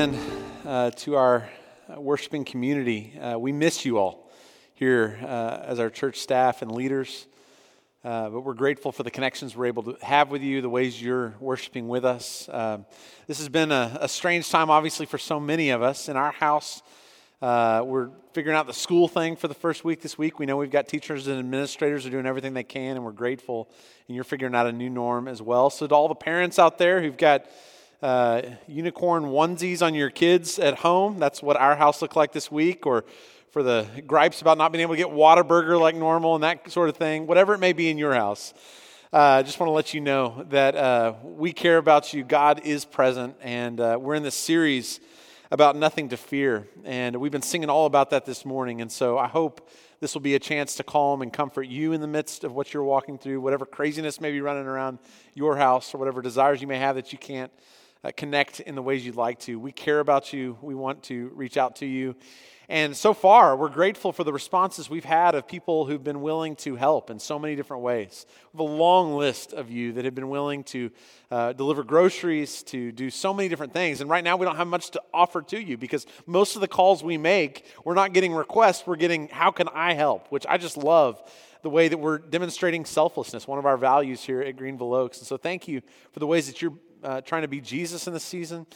Again uh, to our uh, worshiping community. Uh, we miss you all here uh, as our church staff and leaders, uh, but we're grateful for the connections we're able to have with you, the ways you're worshiping with us. Um, this has been a, a, strange time, obviously, for so many of us. In our house, uh, we're figuring out the school thing for the first week this week. We know we've got teachers and administrators are doing everything they can, and we're grateful. And you're figuring out a new norm as well. So, to all the parents out there who've got uh, unicorn onesies on your kids at home. That's what our house looked like this week, or for the gripes about not being able to get Whataburger like normal and that sort of thing, whatever it may be in your house. I uh, just want to let you know that uh, we care about you. God is present, and uh, we're in this series about nothing to fear. And we've been singing all about that this morning. And so I hope this will be a chance to calm and comfort you in the midst of what you're walking through, whatever craziness may be running around your house, or whatever desires you may have that you can't uh, connect in the ways you'd like to. We care about you. We want to reach out to you. And so far, we're grateful for the responses we've had of people who've been willing to help in so many different ways. We have a long list of you that have been willing to uh, deliver groceries, to do so many different things. And right now, we don't have much to offer to you because most of the calls we make, we're not getting requests, we're getting, how can I help? Which I just love the way that we're demonstrating selflessness, one of our values here at Greenville Oaks. And so, thank you for the ways that you're uh, trying to be Jesus in this season.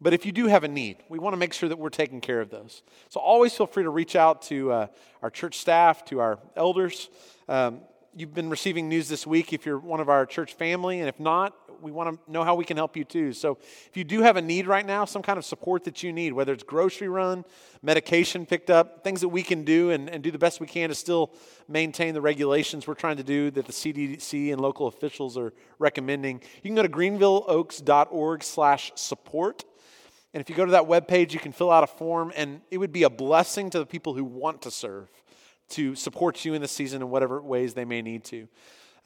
But if you do have a need, we want to make sure that we're taking care of those. So always feel free to reach out to uh, our church staff, to our elders. Um, you've been receiving news this week if you're one of our church family, and if not, we want to know how we can help you too. So if you do have a need right now, some kind of support that you need, whether it's grocery run, medication picked up, things that we can do and, and do the best we can to still maintain the regulations we're trying to do that the CDC and local officials are recommending, you can go to greenvilleoaks.org slash support. And if you go to that webpage, you can fill out a form, and it would be a blessing to the people who want to serve to support you in the season in whatever ways they may need to.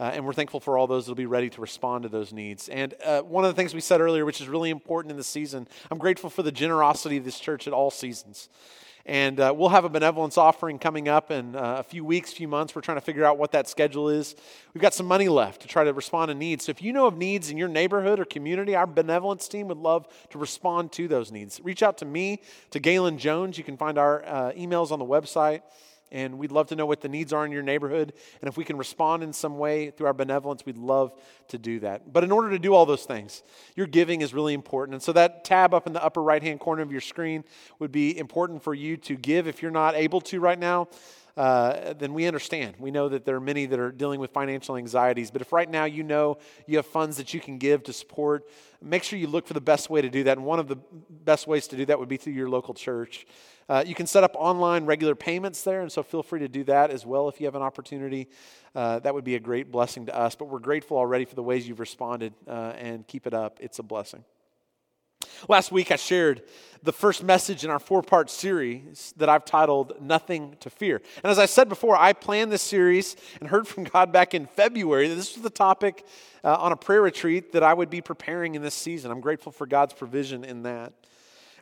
Uh, and we're thankful for all those that will be ready to respond to those needs. And uh, one of the things we said earlier, which is really important in the season, I'm grateful for the generosity of this church at all seasons. And uh, we'll have a benevolence offering coming up in uh, a few weeks, few months. We're trying to figure out what that schedule is. We've got some money left to try to respond to needs. So if you know of needs in your neighborhood or community, our benevolence team would love to respond to those needs. Reach out to me, to Galen Jones. You can find our uh, emails on the website and we'd love to know what the needs are in your neighborhood. And if we can respond in some way through our benevolence, we'd love to do that. But in order to do all those things, your giving is really important. And so that tab up in the upper right hand corner of your screen would be important for you to give if you're not able to right now. Uh, then we understand. We know that there are many that are dealing with financial anxieties. But if right now you know you have funds that you can give to support, make sure you look for the best way to do that. And one of the best ways to do that would be through your local church. Uh, you can set up online regular payments there, and so feel free to do that as well if you have an opportunity. Uh, that would be a great blessing to us. But we're grateful already for the ways you've responded, uh, and keep it up. It's a blessing. Last week, I shared the first message in our four part series that I've titled Nothing to Fear. And as I said before, I planned this series and heard from God back in February that this was the topic uh, on a prayer retreat that I would be preparing in this season. I'm grateful for God's provision in that.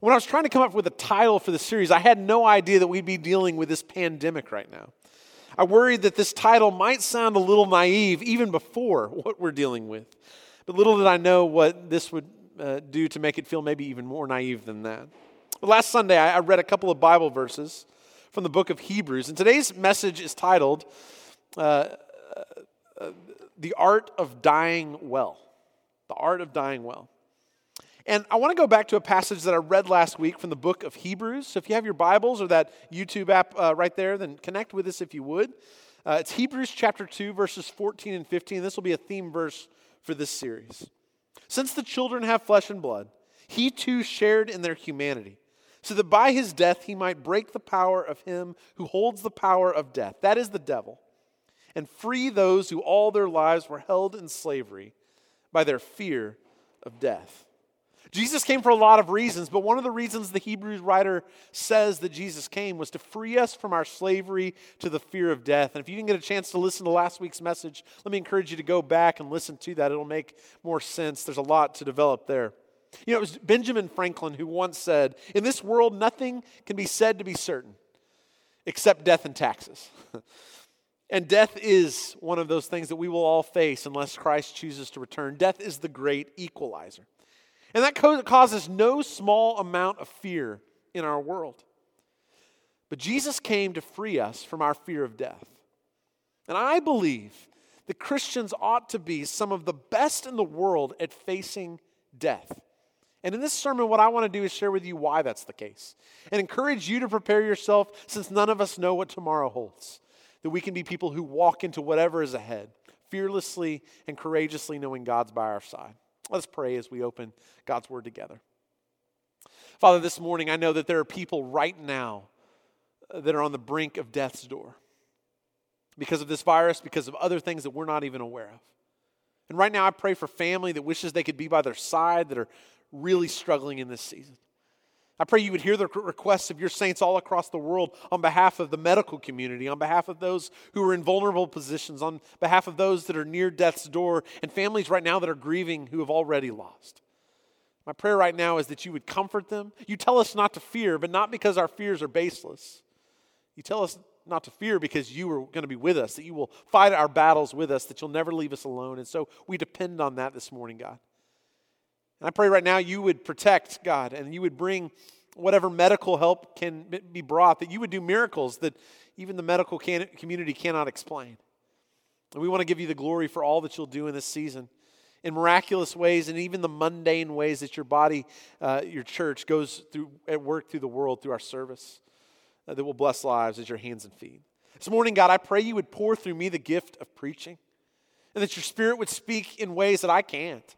When I was trying to come up with a title for the series, I had no idea that we'd be dealing with this pandemic right now. I worried that this title might sound a little naive even before what we're dealing with. But little did I know what this would uh, do to make it feel maybe even more naive than that. last Sunday, I, I read a couple of Bible verses from the book of Hebrews, and today's message is titled uh, uh The Art of Dying Well. The Art of Dying Well. And I want to go back to a passage that I read last week from the book of Hebrews. So if you have your Bibles or that YouTube app uh, right there, then connect with us if you would. Uh, it's Hebrews chapter 2, verses 14 and 15. This will be a theme verse for this series. Since the children have flesh and blood, he too shared in their humanity, so that by his death he might break the power of him who holds the power of death, that is the devil, and free those who all their lives were held in slavery by their fear of death. Jesus came for a lot of reasons, but one of the reasons the Hebrews writer says that Jesus came was to free us from our slavery to the fear of death. And if you didn't get a chance to listen to last week's message, let me encourage you to go back and listen to that. It'll make more sense. There's a lot to develop there. You know, it was Benjamin Franklin who once said, In this world, nothing can be said to be certain except death and taxes. and death is one of those things that we will all face unless Christ chooses to return. Death is the great equalizer. And that causes no small amount of fear in our world. But Jesus came to free us from our fear of death. And I believe that Christians ought to be some of the best in the world at facing death. And in this sermon, what I want to do is share with you why that's the case and encourage you to prepare yourself since none of us know what tomorrow holds. That we can be people who walk into whatever is ahead, fearlessly and courageously knowing God's by our side. Let's pray as we open God's Word together. Father, this morning I know that there are people right now that are on the brink of death's door because of this virus, because of other things that we're not even aware of. And right now I pray for family that wishes they could be by their side that are really struggling in this season. I pray you would hear the requests of your saints all across the world on behalf of the medical community, on behalf of those who are in vulnerable positions, on behalf of those that are near death's door, and families right now that are grieving who have already lost. My prayer right now is that you would comfort them. You tell us not to fear, but not because our fears are baseless. You tell us not to fear because you are going to be with us, that you will fight our battles with us, that you'll never leave us alone. And so we depend on that this morning, God. And I pray right now you would protect, God, and you would bring whatever medical help can be brought, that you would do miracles that even the medical can- community cannot explain. And we want to give you the glory for all that you'll do in this season in miraculous ways and even the mundane ways that your body, uh, your church, goes through at work through the world through our service uh, that will bless lives as your hands and feet. This morning, God, I pray you would pour through me the gift of preaching and that your spirit would speak in ways that I can't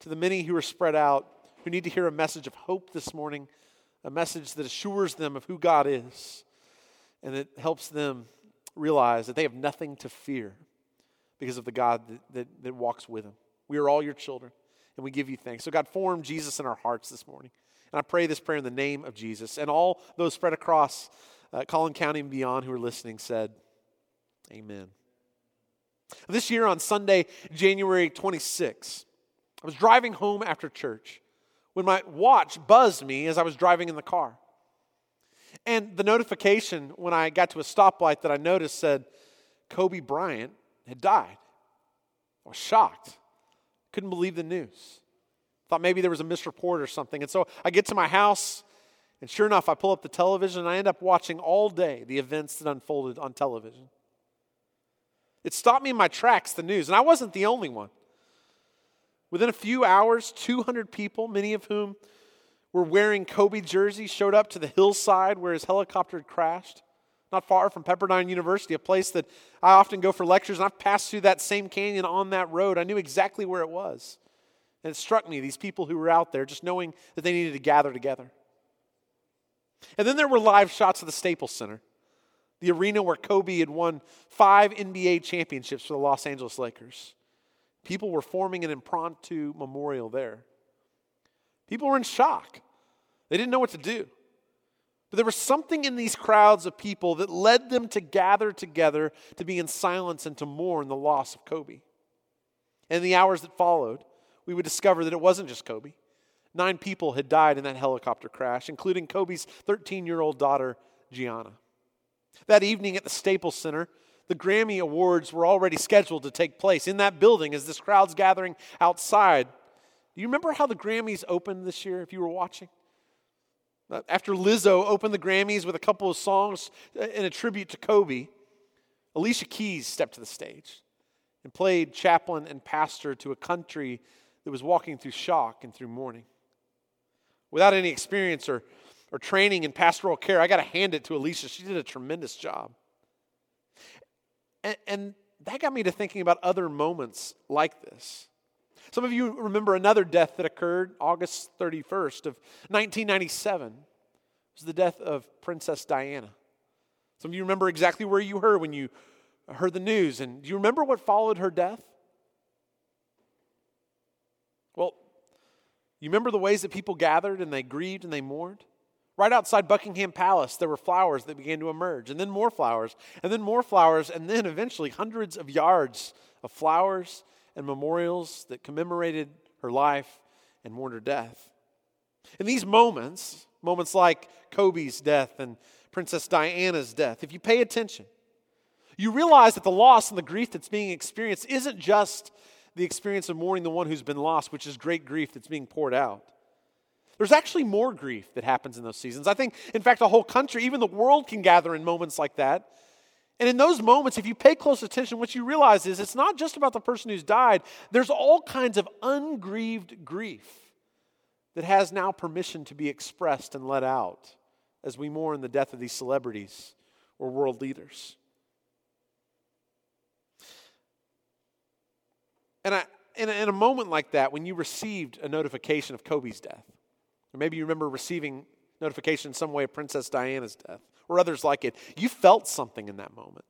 to the many who are spread out, who need to hear a message of hope this morning, a message that assures them of who God is, and it helps them realize that they have nothing to fear because of the God that, that, that walks with them. We are all your children, and we give you thanks. So, God, form Jesus in our hearts this morning. And I pray this prayer in the name of Jesus. And all those spread across uh, Collin County and beyond who are listening said, Amen. This year on Sunday, January 26, I was driving home after church when my watch buzzed me as I was driving in the car. And the notification when I got to a stoplight that I noticed said Kobe Bryant had died. I was shocked. Couldn't believe the news. Thought maybe there was a misreport or something. And so I get to my house, and sure enough, I pull up the television and I end up watching all day the events that unfolded on television. It stopped me in my tracks, the news, and I wasn't the only one. Within a few hours, 200 people, many of whom were wearing Kobe jerseys, showed up to the hillside where his helicopter had crashed, not far from Pepperdine University, a place that I often go for lectures, and I've passed through that same canyon on that road. I knew exactly where it was. And it struck me, these people who were out there, just knowing that they needed to gather together. And then there were live shots of the Staples Center, the arena where Kobe had won five NBA championships for the Los Angeles Lakers. People were forming an impromptu memorial there. People were in shock. They didn't know what to do. But there was something in these crowds of people that led them to gather together to be in silence and to mourn the loss of Kobe. And in the hours that followed, we would discover that it wasn't just Kobe. Nine people had died in that helicopter crash, including Kobe's 13 year old daughter, Gianna. That evening at the Staples Center, the Grammy Awards were already scheduled to take place in that building as this crowd's gathering outside. Do you remember how the Grammys opened this year if you were watching? Uh, after Lizzo opened the Grammys with a couple of songs uh, in a tribute to Kobe, Alicia Keys stepped to the stage and played chaplain and pastor to a country that was walking through shock and through mourning. Without any experience or, or training in pastoral care, I got to hand it to Alicia. She did a tremendous job. And, and that got me to thinking about other moments like this. Some of you remember another death that occurred August 31st of 1997. It was the death of Princess Diana. Some of you remember exactly where you were when you heard the news. And do you remember what followed her death? Well, you remember the ways that people gathered and they grieved and they mourned? Right outside Buckingham Palace, there were flowers that began to emerge, and then more flowers, and then more flowers, and then eventually hundreds of yards of flowers and memorials that commemorated her life and mourned her death. In these moments, moments like Kobe's death and Princess Diana's death, if you pay attention, you realize that the loss and the grief that's being experienced isn't just the experience of mourning the one who's been lost, which is great grief that's being poured out. There's actually more grief that happens in those seasons. I think, in fact, the whole country, even the world, can gather in moments like that. And in those moments, if you pay close attention, what you realize is it's not just about the person who's died, there's all kinds of ungrieved grief that has now permission to be expressed and let out as we mourn the death of these celebrities or world leaders. And I, a, in a moment like that, when you received a notification of Kobe's death, or maybe you remember receiving notification in some way of Princess Diana's death or others like it. You felt something in that moment.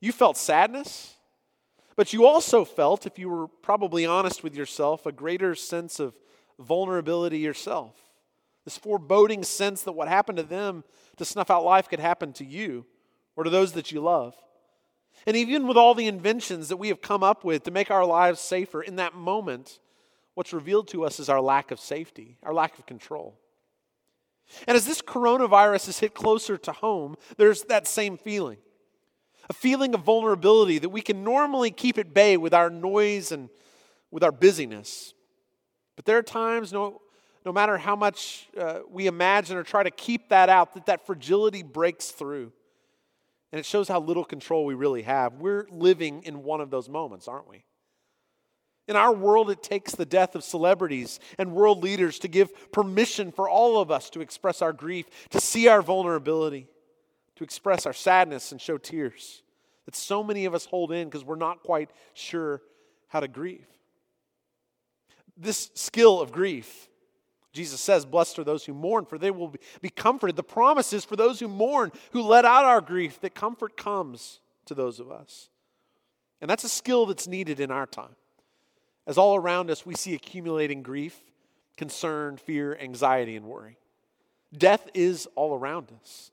You felt sadness, but you also felt, if you were probably honest with yourself, a greater sense of vulnerability yourself. This foreboding sense that what happened to them to snuff out life could happen to you or to those that you love. And even with all the inventions that we have come up with to make our lives safer, in that moment, what's revealed to us is our lack of safety, our lack of control. And as this coronavirus has hit closer to home, there's that same feeling a feeling of vulnerability that we can normally keep at bay with our noise and with our busyness. But there are times, no, no matter how much uh, we imagine or try to keep that out, that that fragility breaks through. And it shows how little control we really have. We're living in one of those moments, aren't we? In our world, it takes the death of celebrities and world leaders to give permission for all of us to express our grief, to see our vulnerability, to express our sadness and show tears that so many of us hold in because we're not quite sure how to grieve. This skill of grief, Jesus says, Blessed are those who mourn, for they will be comforted. The promise is for those who mourn, who let out our grief, that comfort comes to those of us. And that's a skill that's needed in our time as all around us we see accumulating grief, concern, fear, anxiety, and worry. Death is all around us.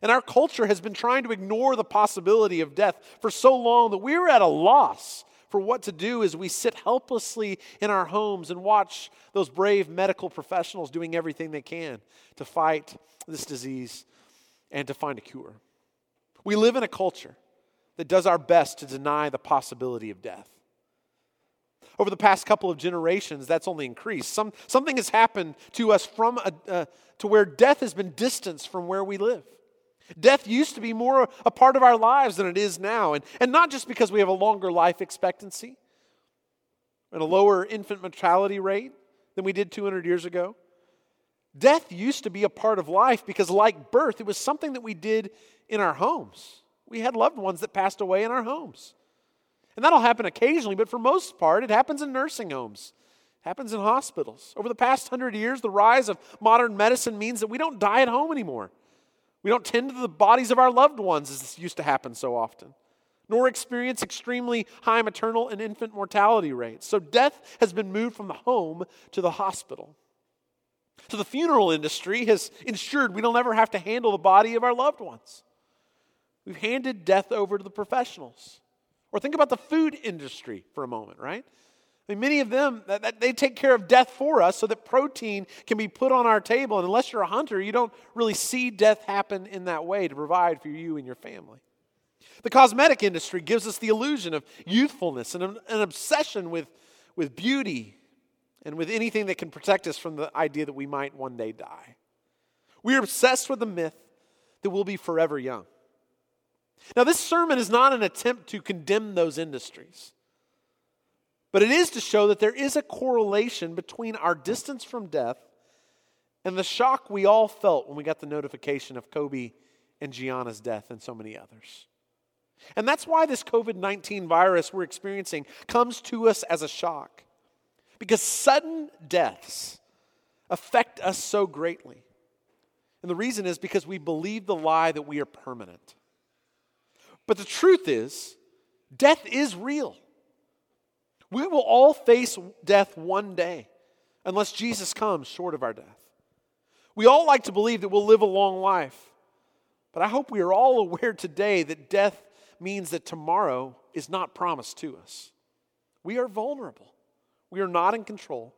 And our culture has been trying to ignore the possibility of death for so long that we're at a loss for what to do as we sit helplessly in our homes and watch those brave medical professionals doing everything they can to fight this disease and to find a cure. We live in a culture that does our best to deny the possibility of death. Over the past couple of generations, that's only increased. Some, something has happened to us from a, uh, to where death has been distanced from where we live. Death used to be more a part of our lives than it is now. And, and not just because we have a longer life expectancy and a lower infant mortality rate than we did 200 years ago. Death used to be a part of life because, like birth, it was something that we did in our homes. We had loved ones that passed away in our homes. And that'll happen occasionally, but for most part, it happens in nursing homes. It happens in hospitals. Over the past hundred years, the rise of modern medicine means that we don't die at home anymore. We don't tend to the bodies of our loved ones as this used to happen so often, nor experience extremely high maternal and infant mortality rates. So death has been moved from the home to the hospital. So the funeral industry has ensured we don't ever have to handle the body of our loved ones. We've handed death over to the professionals. Or think about the food industry for a moment, right? I mean, many of them, that, that, they take care of death for us so that protein can be put on our table. And unless you're a hunter, you don't really see death happen in that way to provide for you and your family. The cosmetic industry gives us the illusion of youthfulness and an, obsession with, with beauty and with anything that can protect us from the idea that we might one day die. We're obsessed with the myth that we'll be forever young. Now, this sermon is not an attempt to condemn those industries, but it is to show that there is a correlation between our distance from death and the shock we all felt when we got the notification of Kobe and Gianna's death and so many others. And that's why this COVID 19 virus we're experiencing comes to us as a shock. Because sudden deaths affect us so greatly. And the reason is because we believe the lie that we are permanent. But the truth is, death is real. We will all face death one day unless Jesus comes short of our death. We all like to believe that we'll live a long life, but I hope we are all aware today that death means that tomorrow is not promised to us. We are vulnerable, we are not in control.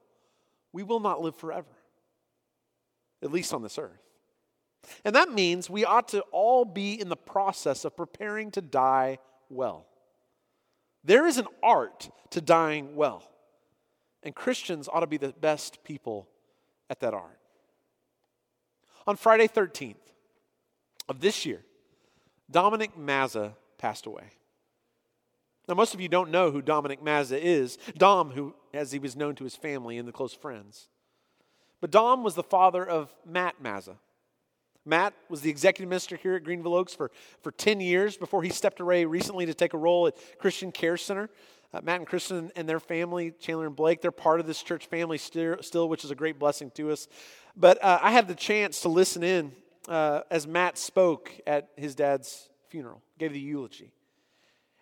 We will not live forever, at least on this earth. And that means we ought to all be in the process of preparing to die well. There is an art to dying well, and Christians ought to be the best people at that art. On Friday 13th of this year, Dominic Mazza passed away. Now, most of you don't know who Dominic Mazza is. Dom, who, as he was known to his family and the close friends. But Dom was the father of Matt Mazza. Matt was the executive minister here at Greenville Oaks for, for 10 years before he stepped away recently to take a role at Christian Care Center. Uh, Matt and Kristen and their family, Chandler and Blake, they're part of this church family still, still which is a great blessing to us. But uh, I had the chance to listen in uh, as Matt spoke at his dad's funeral, gave the eulogy.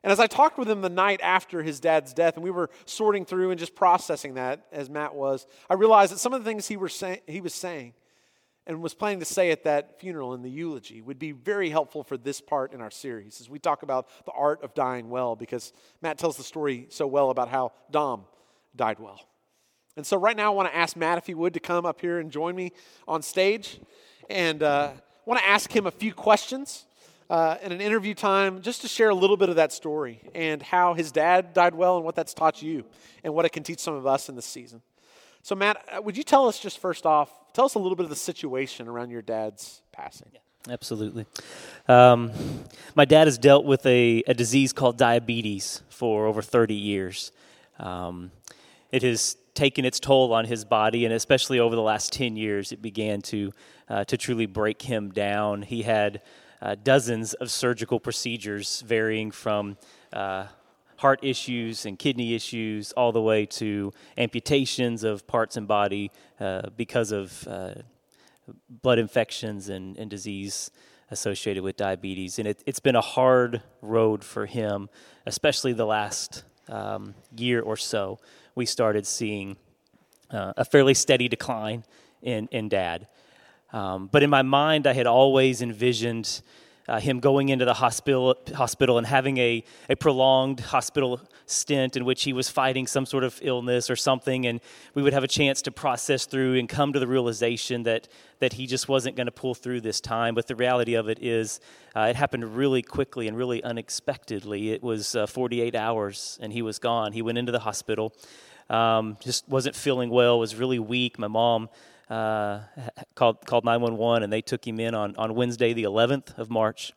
And as I talked with him the night after his dad's death, and we were sorting through and just processing that as Matt was, I realized that some of the things he, were say- he was saying and was planning to say at that funeral in the eulogy would be very helpful for this part in our series as we talk about the art of dying well, because Matt tells the story so well about how Dom died well. And so, right now, I want to ask Matt if he would to come up here and join me on stage. And uh, want to ask him a few questions uh, in an interview time just to share a little bit of that story and how his dad died well and what that's taught you and what it can teach some of us in this season. So, Matt, uh, would you tell us just first off, tell us a little bit of the situation around your dad's passing? Yeah, absolutely. Um, my dad has dealt with a, a, disease called diabetes for over 30 years. Um, it has taken its toll on his body, and especially over the last 10 years, it began to, uh, to truly break him down. He had uh, dozens of surgical procedures, varying from uh, heart issues and kidney issues, all the way to amputations of parts and body uh, because of uh, blood infections and, and, disease associated with diabetes. And it, has been a hard road for him, especially the last um, year or so. We started seeing uh, a fairly steady decline in, in dad. Um, but in my mind, I had always envisioned uh, him going into the hospital, hospital and having a, a prolonged hospital stint in which he was fighting some sort of illness or something, and we would have a chance to process through and come to the realization that, that he just wasn't going to pull through this time. But the reality of it is, uh, it happened really quickly and really unexpectedly. It was uh, 48 hours, and he was gone. He went into the hospital, um, just wasn't feeling well, was really weak. My mom uh, called called 911 and they took him in on, on Wednesday the 11th of March.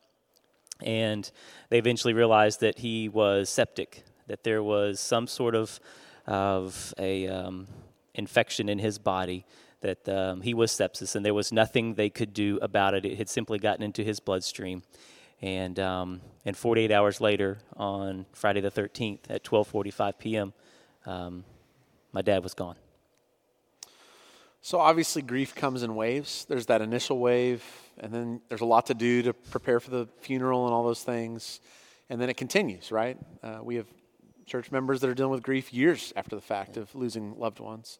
And they eventually realized that he was septic that there was some sort of of a um, infection in his body that um, he was sepsis and there was nothing they could do about it. It had simply gotten into his bloodstream. And um, and 48 hours later on Friday the 13th at 12:45 p.m. Um, my dad was gone so obviously, grief comes in waves. There's that initial wave, and then there's a lot to do to prepare for the funeral and all those things. And then it continues, right? Uh, we have church members that are dealing with grief years after the fact of losing loved ones.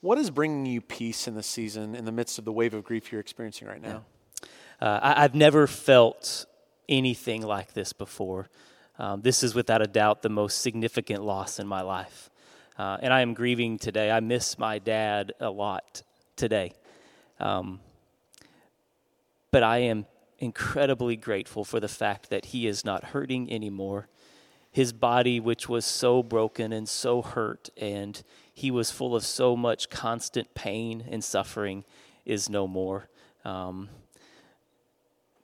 What is bringing you peace in this season in the midst of the wave of grief you're experiencing right now? Uh, I, have never felt anything like this before. Um, this is without a doubt the most significant loss in my life. Uh, and I am grieving today. I miss my dad a lot today. Um, but I am incredibly grateful for the fact that he is not hurting anymore. His body, which was so broken and so hurt, and he was full of so much constant pain and suffering, is no more. Um,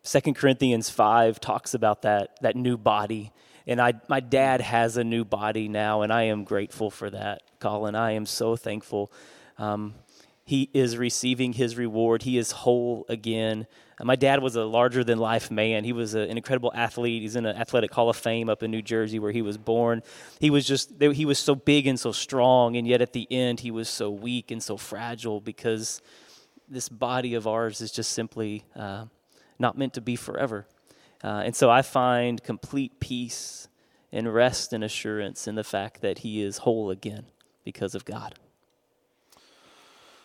2 Corinthians 5 talks about that, that new body and I, my dad has a new body now, and I am grateful for that, Colin. I am so thankful. Um, he is receiving his reward. He is whole again. Uh, my dad was a larger than life man. He was a, an incredible athlete. He's in an athletic hall of fame up in New Jersey where he was born. He was just, he was so big and so strong, and yet at the end, he was so weak and so fragile because this body of ours is just simply uh, not meant to be forever. Uh, and so I find complete peace and rest and assurance in the fact that he is whole again because of God.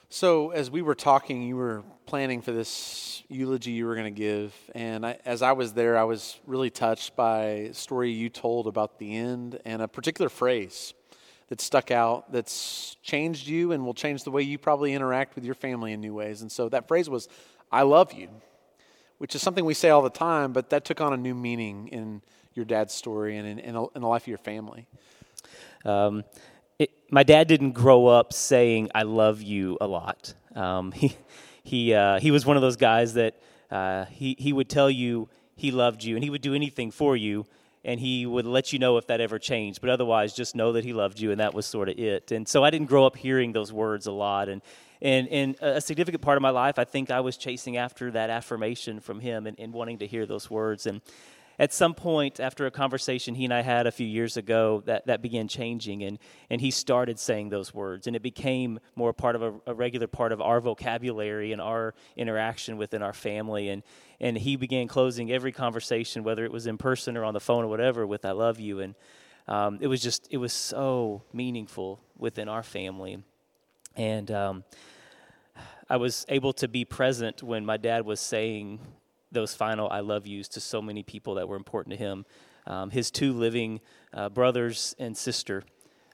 So, as we were talking, you were planning for this eulogy you were going to give. And I, as I was there, I was really touched by a story you told about the end and a particular phrase that stuck out that's changed you and will change the way you probably interact with your family in new ways. And so that phrase was, I love you, which is something we say all the time, but that took on a new meaning in your dad's story and in, in, in the life of your family. Um, it, my dad didn't grow up saying "I love you" a lot. Um, he he uh, he was one of those guys that uh, he he would tell you he loved you and he would do anything for you and he would let you know if that ever changed but otherwise just know that he loved you and that was sort of it and so i didn't grow up hearing those words a lot and and, and a significant part of my life i think i was chasing after that affirmation from him and, and wanting to hear those words and at some point after a conversation he and I had a few years ago, that, that began changing, and, and he started saying those words, and it became more part of a, a, regular part of our vocabulary and our interaction within our family. And, and he began closing every conversation, whether it was in person or on the phone or whatever, with "I love you," and um, it was just it was so meaningful within our family, and. Um, I was able to be present when my dad was saying those final I love yous to so many people that were important to him. Um, his two living uh, brothers and sister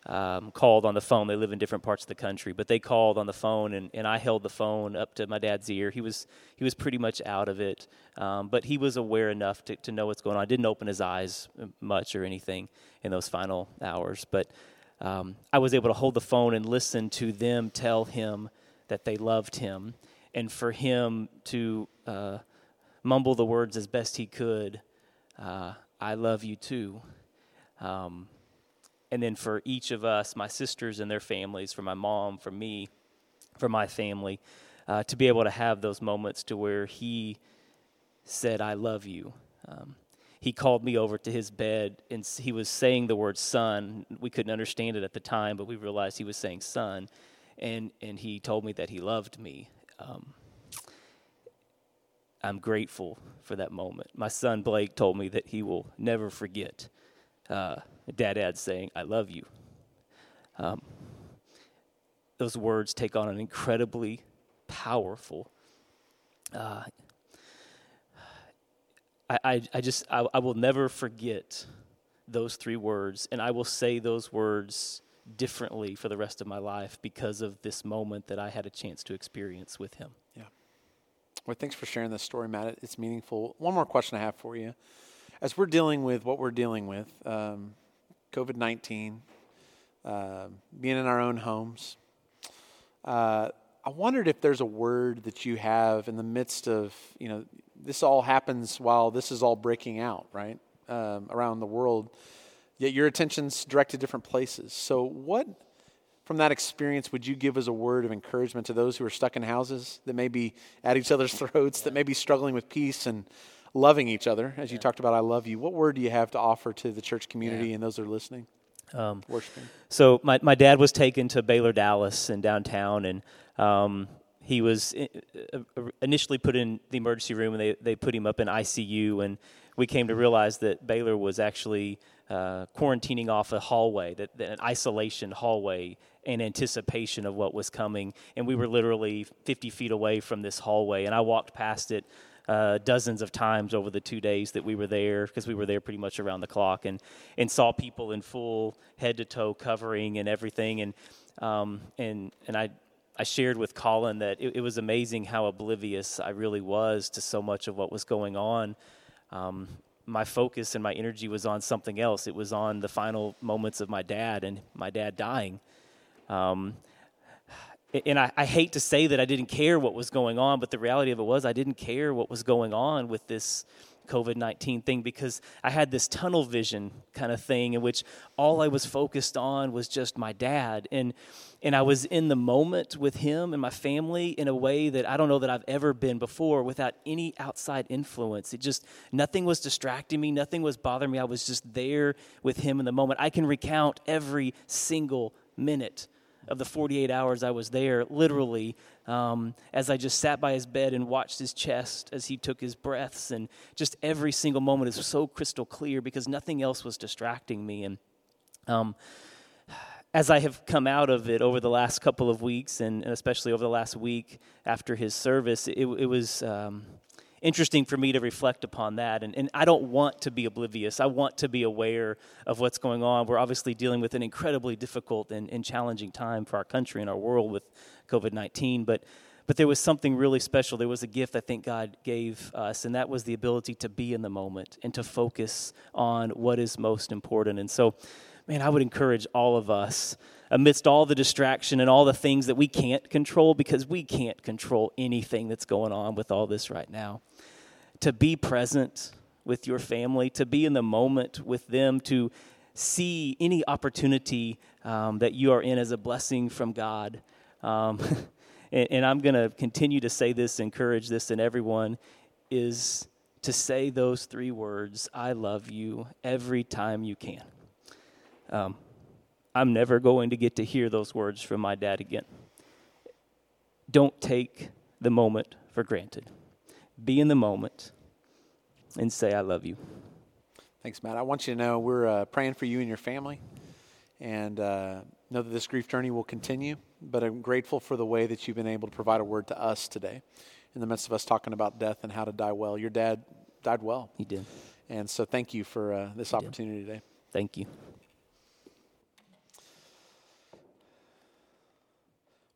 um, called on the phone. They live in different parts of the country, but they called on the phone, and, and I held the phone up to my dad's ear. He was he was pretty much out of it, um, but he was aware enough to, to know what's going on. I didn't open his eyes much or anything in those final hours, but um, I was able to hold the phone and listen to them tell him that they loved him, and for him to uh, mumble the words as best he could uh, I love you too. Um, and then for each of us, my sisters and their families, for my mom, for me, for my family, uh, to be able to have those moments to where he said, I love you. Um, he called me over to his bed and he was saying the word son. We couldn't understand it at the time, but we realized he was saying son. And, and he told me that he loved me. Um, I'm grateful for that moment. My son Blake told me that he will never forget uh, Dad saying, I love you. Um, those words take on an incredibly powerful. Uh, I, I, I just, I, I will never forget those three words, and I will say those words differently for the rest of my life because of this moment that I had a chance to experience with him. Yeah. Well, thanks for sharing this story, Matt. It's meaningful. One more question I have for you. As we're dealing with what we're dealing with, um, COVID 19, uh, being in our own homes, uh, I wondered if there's a word that you have in the midst of, you know, this all happens while this is all breaking out, right, um, around the world, yet your attention's directed different places. So, what from that experience would you give as a word of encouragement to those who are stuck in houses that may be at each other's throats, that may be struggling with peace and loving each other? As yeah. you talked about, I love you. What word do you have to offer to the church community yeah. and those that are listening? Um, worshiping. So my, my dad was taken to Baylor Dallas in downtown, and um, he was uh, uh, initially put in the emergency room, and they, they put him up in ICU, and we came to realize that Baylor was actually uh, quarantining off a hallway, that, that, an isolation hallway, in anticipation of what was coming. And we were literally 50 feet away from this hallway, and I walked past it. Uh, dozens of times over the two days that we were there, because we were there pretty much around the clock, and and saw people in full head to toe covering and everything, and um, and and I I shared with Colin that it, it, was amazing how oblivious I really was to so much of what was going on. Um, my focus and my energy was on something else. It was on the final moments of my dad and my dad dying. Um, and I, I, hate to say that I didn't care what was going on, but the reality of it was I didn't care what was going on with this COVID 19 thing because I had this tunnel vision kind of thing in which all I was focused on was just my dad. And, and I was in the moment with him and my family in a way that I don't know that I've ever been before without any outside influence. It just, nothing was distracting me, nothing was bothering me. I was just there with him in the moment. I can recount every single minute of the 48 hours I was there, literally, um, as I just sat by his bed and watched his chest as he took his breaths. And just every single moment is so crystal clear because nothing else was distracting me. And um, as I have come out of it over the last couple of weeks, and especially over the last week after his service, it, it was. Um, interesting for me to reflect upon that. And, and I don't want to be oblivious. I want to be aware of what's going on. We're obviously dealing with an incredibly difficult and, and challenging time for our country and our world with COVID 19. But, but there was something really special. There was a gift I think God gave us, and that was the ability to be in the moment and to focus on what is most important. And so, man, I would encourage all of us amidst all the distraction and all the things that we can't control because we can't control anything that's going on with all this right now to be present with your family, to be in the moment with them, to see any opportunity um, that you are in as a blessing from God. Um, and, and, I'm going to continue to say this, encourage this in everyone, is to say those three words, I love you, every time you can. Um, I'm never going to get to hear those words from my dad again. Don't take the moment for granted be in the moment, and say, I love you. Thanks, Matt. I want you to know we're uh, praying for you and your family and uh, know that this grief journey will continue. But I'm grateful for the way that you've been able to provide a word to us today in the midst of us talking about death and how to die well. Your dad died well. He did. And so thank you for uh, this opportunity today. Thank you.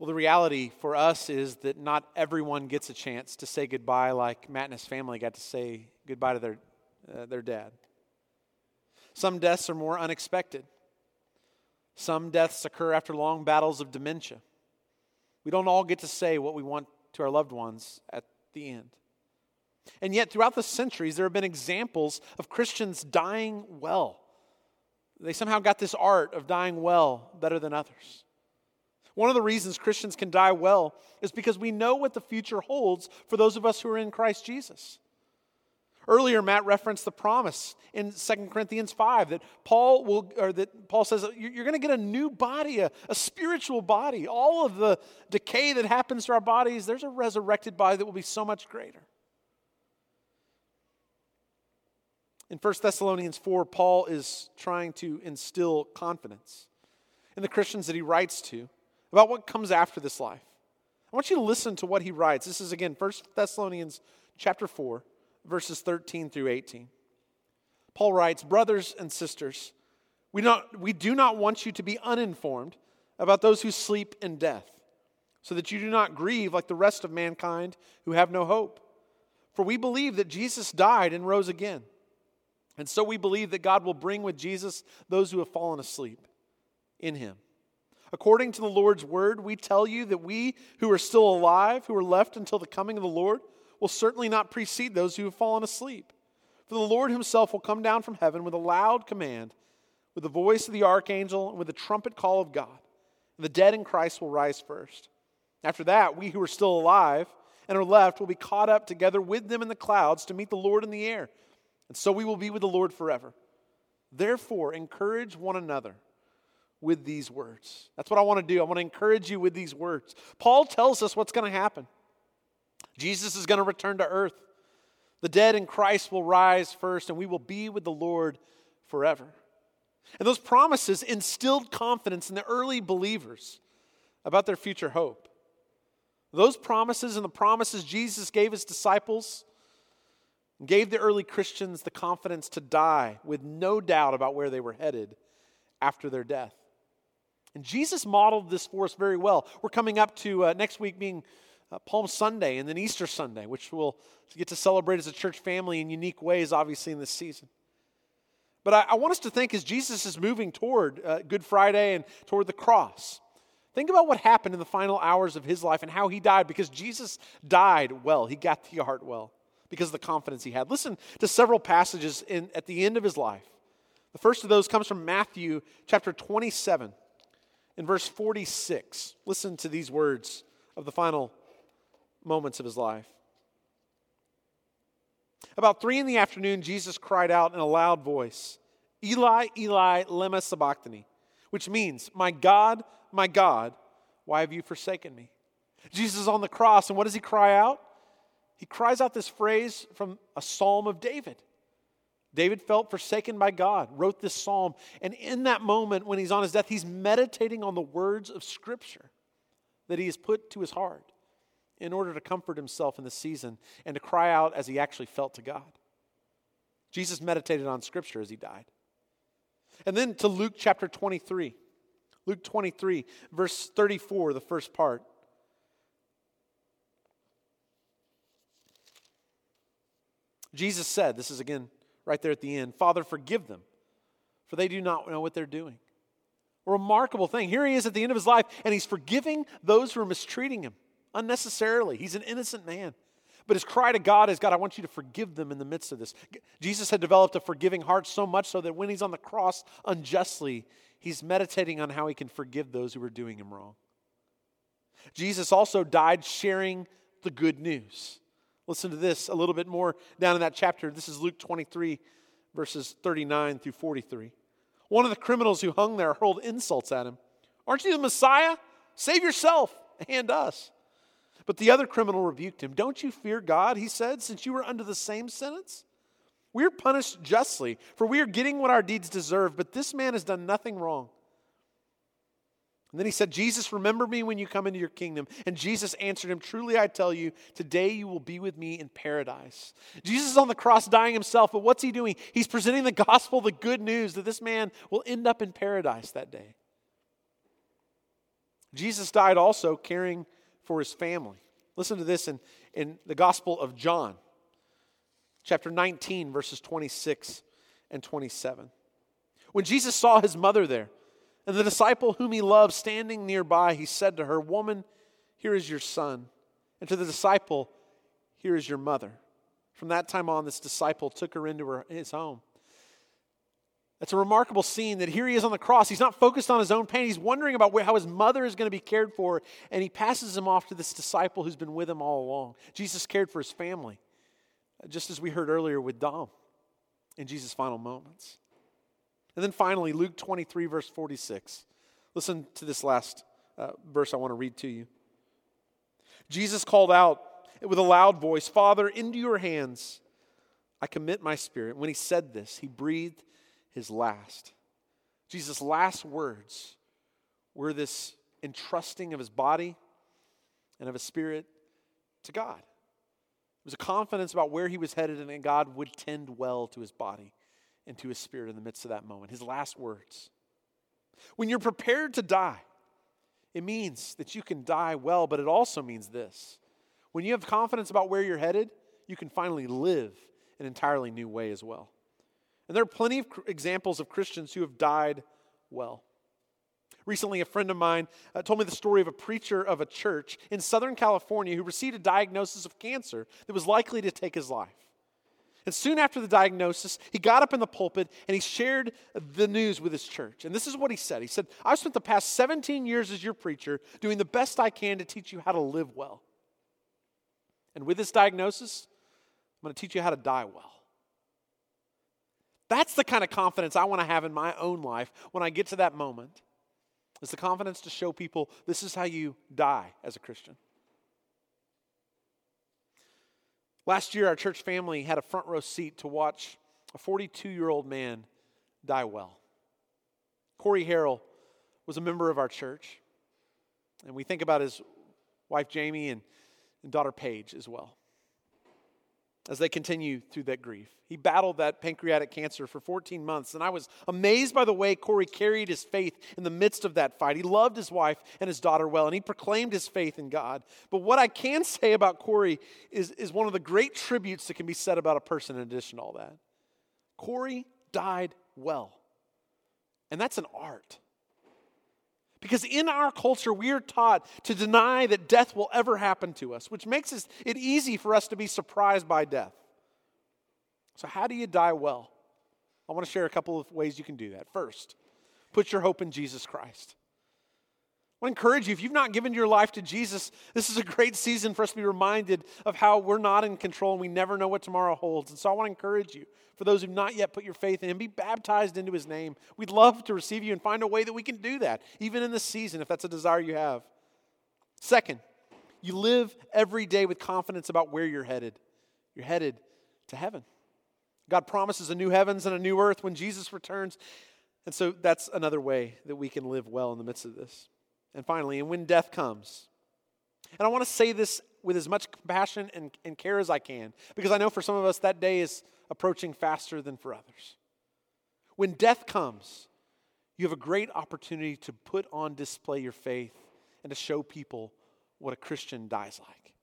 Well, the reality for us is that not everyone gets a chance to say goodbye like Matt and his family got to say goodbye to their, uh, their dad. Some deaths are more unexpected. Some deaths occur after long battles of dementia. We don't all get to say what we want to our loved ones at the end. And yet, throughout the centuries, there have been examples of Christians dying well. They somehow got this art of dying well better than others. One of the reasons Christians can die well is because we know what the future holds for those of us who are in Christ Jesus. Earlier, Matt referenced the promise in 2 Corinthians 5 that Paul will, or that Paul says you're going to get a new body, a, a spiritual body. All of the decay that happens to our bodies, there's a resurrected body that will be so much greater. In 1 Thessalonians 4, Paul is trying to instill confidence in the Christians that he writes to about what comes after this life. I want you to listen to what he writes. This is again 1 Thessalonians chapter 4, verses 13 through 18. Paul writes, Brothers and sisters, we, not, we do not want you to be uninformed about those who sleep in death, so that you do not grieve like the rest of mankind who have no hope. For we believe that Jesus died and rose again. And so we believe that God will bring with Jesus those who have fallen asleep in him. According to the Lord's word, we tell you that we who are still alive, who are left until the coming of the Lord, will certainly not precede those who have fallen asleep. For the Lord himself will come down from heaven with a loud command, with the voice of the archangel, and with the trumpet call of God. And the dead in Christ will rise first. After that, we who are still alive and are left will be caught up together with them in the clouds to meet the Lord in the air. And so we will be with the Lord forever. Therefore, encourage one another with these words. That's what I want to do. I want to encourage you with these words. Paul tells us what's going to happen Jesus is going to return to earth. The dead in Christ will rise first, and we will be with the Lord forever. And those promises instilled confidence in the early believers about their future hope. Those promises and the promises Jesus gave his disciples gave the early Christians the confidence to die with no doubt about where they were headed after their death. And Jesus modeled this for us very well. We're coming up to uh, next week being uh, Palm Sunday and then Easter Sunday, which we'll get to celebrate as a church family in unique ways, obviously, in this season. But I, I want us to think as Jesus is moving toward uh, Good Friday and toward the cross. Think about what happened in the final hours of his life and how he died because Jesus died well. He got the heart well because of the confidence he had. Listen to several passages in, at the end of his life. The first of those comes from Matthew chapter 27 in verse 46. Listen to these words of the final moments of his life. About three in the afternoon, Jesus cried out in a loud voice, Eli, Eli, lema sabachthani, which means, My God, my God, why have you forsaken me? Jesus is on the cross, and what does he cry out? He cries out this phrase from a psalm of David. David felt forsaken by God, wrote this psalm, and in that moment when he's on his death, he's meditating on the words of Scripture that he has put to his heart in order to comfort himself in the season and to cry out as he actually felt to God. Jesus meditated on Scripture as he died. And then to Luke chapter 23. Luke 23, verse 34, the first part. Jesus said, this is again right there at the end Father, forgive them, for they do not know what they're doing. Remarkable thing. Here he is at the end of his life, and he's forgiving those who are mistreating him unnecessarily. He's an innocent man. But his cry to God is, God, I want you to forgive them in the midst of this. Jesus had developed a forgiving heart so much so that when he's on the cross unjustly, he's meditating on how he can forgive those who are doing him wrong. Jesus also died sharing the good news. Listen to this a little bit more down in that chapter. This is Luke 23, verses 39 through 43. One of the criminals who hung there hurled insults at him. Aren't you the Messiah? Save yourself and us. But the other criminal rebuked him. Don't you fear God, he said, since you were under the same sentence? We are punished justly, for we are getting what our deeds deserve, but this man has done nothing wrong. And then he said, Jesus, remember me when you come into your kingdom. And Jesus answered him, Truly I tell you, today you will be with me in paradise. Jesus is on the cross dying himself, but what's he doing? He's presenting the gospel, the good news that this man will end up in paradise that day. Jesus died also caring for his family. Listen to this in, in the Gospel of John, chapter 19, verses 26 and 27. When Jesus saw his mother there, and the disciple whom he loved standing nearby, he said to her, Woman, here is your son. And to the disciple, Here is your mother. From that time on, this disciple took her into her, his home. It's a remarkable scene that here he is on the cross. He's not focused on his own pain. He's wondering about how his mother is going to be cared for, and he passes him off to this disciple who's been with him all along. Jesus cared for his family, just as we heard earlier with Dom in Jesus' final moments. And then finally, Luke 23, verse 46. Listen to this last uh, verse I want to read to you. Jesus called out with a loud voice, Father, into your hands I commit my spirit. When he said this, he breathed his last. Jesus' last words were this entrusting of his body and of his spirit to God. It was a confidence about where he was headed and that God would tend well to his body and to his spirit in the midst of that moment. His last words. When you're prepared to die, it means that you can die well, but it also means this. When you have confidence about where you're headed, you can finally live an entirely new way as well. And there are plenty of examples of Christians who have died well. Recently, a friend of mine uh, told me the story of a preacher of a church in Southern California who received a diagnosis of cancer that was likely to take his life. And soon after the diagnosis, he got up in the pulpit and he shared the news with his church. And this is what he said He said, I've spent the past 17 years as your preacher doing the best I can to teach you how to live well. And with this diagnosis, I'm going to teach you how to die well. That's the kind of confidence I want to have in my own life when I get to that moment. It's the confidence to show people this is how you die as a Christian. Last year, our church family had a front row seat to watch a 42 year old man die well. Corey Harrell was a member of our church, and we think about his wife Jamie and, and daughter Paige as well as they continue through that grief. He battled that pancreatic cancer for 14 months, and I was amazed by the way Corey carried his faith in the midst of that fight. He loved his wife and his daughter well, and he proclaimed his faith in God. But what I can say about Corey is, is one of the great tributes that can be said about a person in addition to all that. Corey died well, and that's an art. Because in our culture, we are taught to deny that death will ever happen to us, which makes it easy for us to be surprised by death. So, how do you die well? I want to share a couple of ways you can do that. First, put your hope in Jesus Christ. I want to encourage you, if you've not given your life to Jesus, this is a great season for us to be reminded of how we're not in control and we never know what tomorrow holds. And so I want to encourage you, for those who've not yet put your faith in Him, be baptized into His name. We'd love to receive you and find a way that we can do that, even in this season, if that's a desire you have. Second, you live every day with confidence about where you're headed. You're headed to heaven. God promises a new heavens and a new earth when Jesus returns. And so that's another way that we can live well in the midst of this. And finally, and when death comes, and I want to say this with as much compassion and, and care as I can, because I know for some of us that day is approaching faster than for others. When death comes, you have a great opportunity to put on display your faith and to show people what a Christian dies like.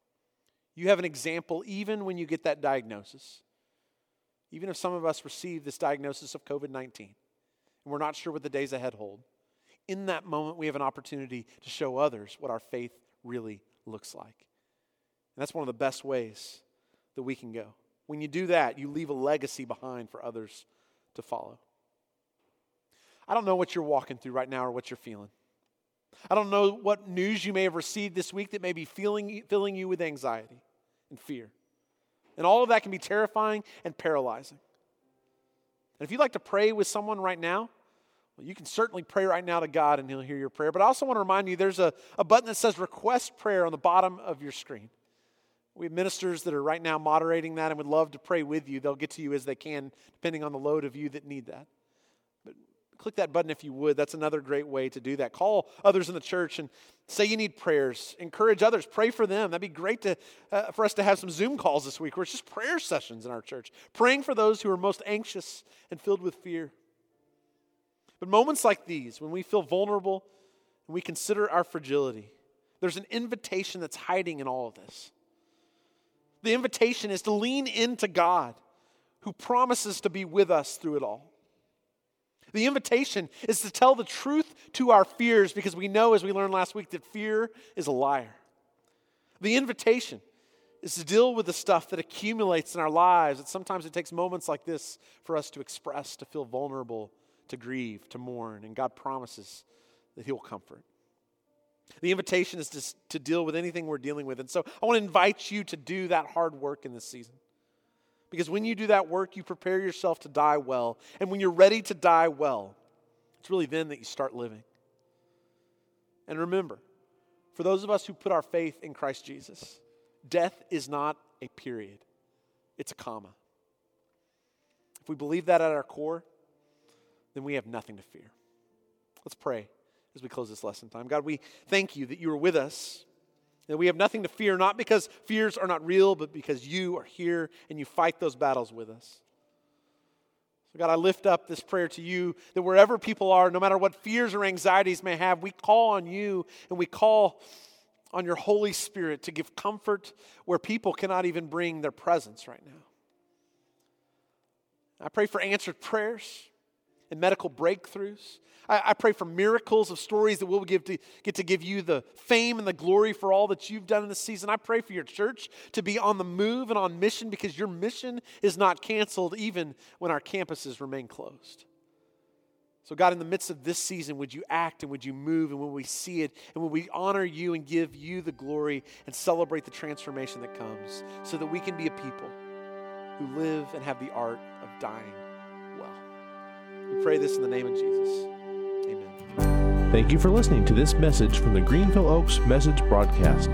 You have an example even when you get that diagnosis. Even if some of us receive this diagnosis of COVID 19 and we're not sure what the days ahead hold, in that moment, we have an opportunity to show others what our faith really looks like. And that's one of the best ways that we can go. When you do that, you leave a legacy behind for others to follow. I don't know what you're walking through right now or what you're feeling. I don't know what news you may have received this week that may be feeling, filling you with anxiety and fear. And all of that can be terrifying and paralyzing. And if you'd like to pray with someone right now, you can certainly pray right now to God and He'll hear your prayer. But I also want to remind you there's a, a button that says request prayer on the bottom of your screen. We have ministers that are right now moderating that and would love to pray with you. They'll get to you as they can, depending on the load of you that need that. But click that button if you would. That's another great way to do that. Call others in the church and say you need prayers. Encourage others. Pray for them. That'd be great to, uh, for us to have some Zoom calls this week where it's just prayer sessions in our church, praying for those who are most anxious and filled with fear. But moments like these, when we feel vulnerable and we consider our fragility, there's an invitation that's hiding in all of this. The invitation is to lean into God who promises to be with us through it all. The invitation is to tell the truth to our fears because we know, as we learned last week, that fear is a liar. The invitation is to deal with the stuff that accumulates in our lives. And sometimes it takes moments like this for us to express, to feel vulnerable, to grieve, to mourn, and God promises that He will comfort. The invitation is to, to deal with anything we're dealing with. And so I want to invite you to do that hard work in this season. Because when you do that work, you prepare yourself to die well. And when you're ready to die well, it's really then that you start living. And remember, for those of us who put our faith in Christ Jesus, death is not a period, it's a comma. If we believe that at our core, then we have nothing to fear. Let's pray as we close this lesson time. God, we thank you that you are with us, that we have nothing to fear, not because fears are not real, but because you are here and you fight those battles with us. So, God, I lift up this prayer to you that wherever people are, no matter what fears or anxieties may have, we call on you and we call on your Holy Spirit to give comfort where people cannot even bring their presence right now. I pray for answered prayers and medical breakthroughs. I, I, pray for miracles of stories that we'll give to, get to give you the fame and the glory for all that you've done in this season. I pray for your church to be on the move and on mission because your mission is not canceled even when our campuses remain closed. So, God, in the midst of this season, would you act and would you move? And when we see it, and when we honor you and give you the glory and celebrate the transformation that comes, so that we can be a people who live and have the art of dying pray this in the name of Jesus. Amen. Thank you for listening to this message from the Greenville Oaks Message Broadcast.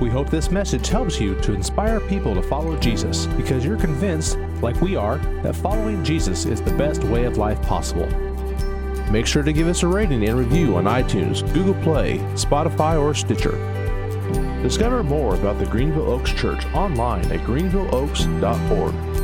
We hope this message helps you to inspire people to follow Jesus because you're convinced, like we are, that following Jesus is the best way of life possible. Make sure to give us a rating and review on iTunes, Google Play, Spotify, or Stitcher. Discover more about the Greenville Oaks Church online at greenvilleoaks.org.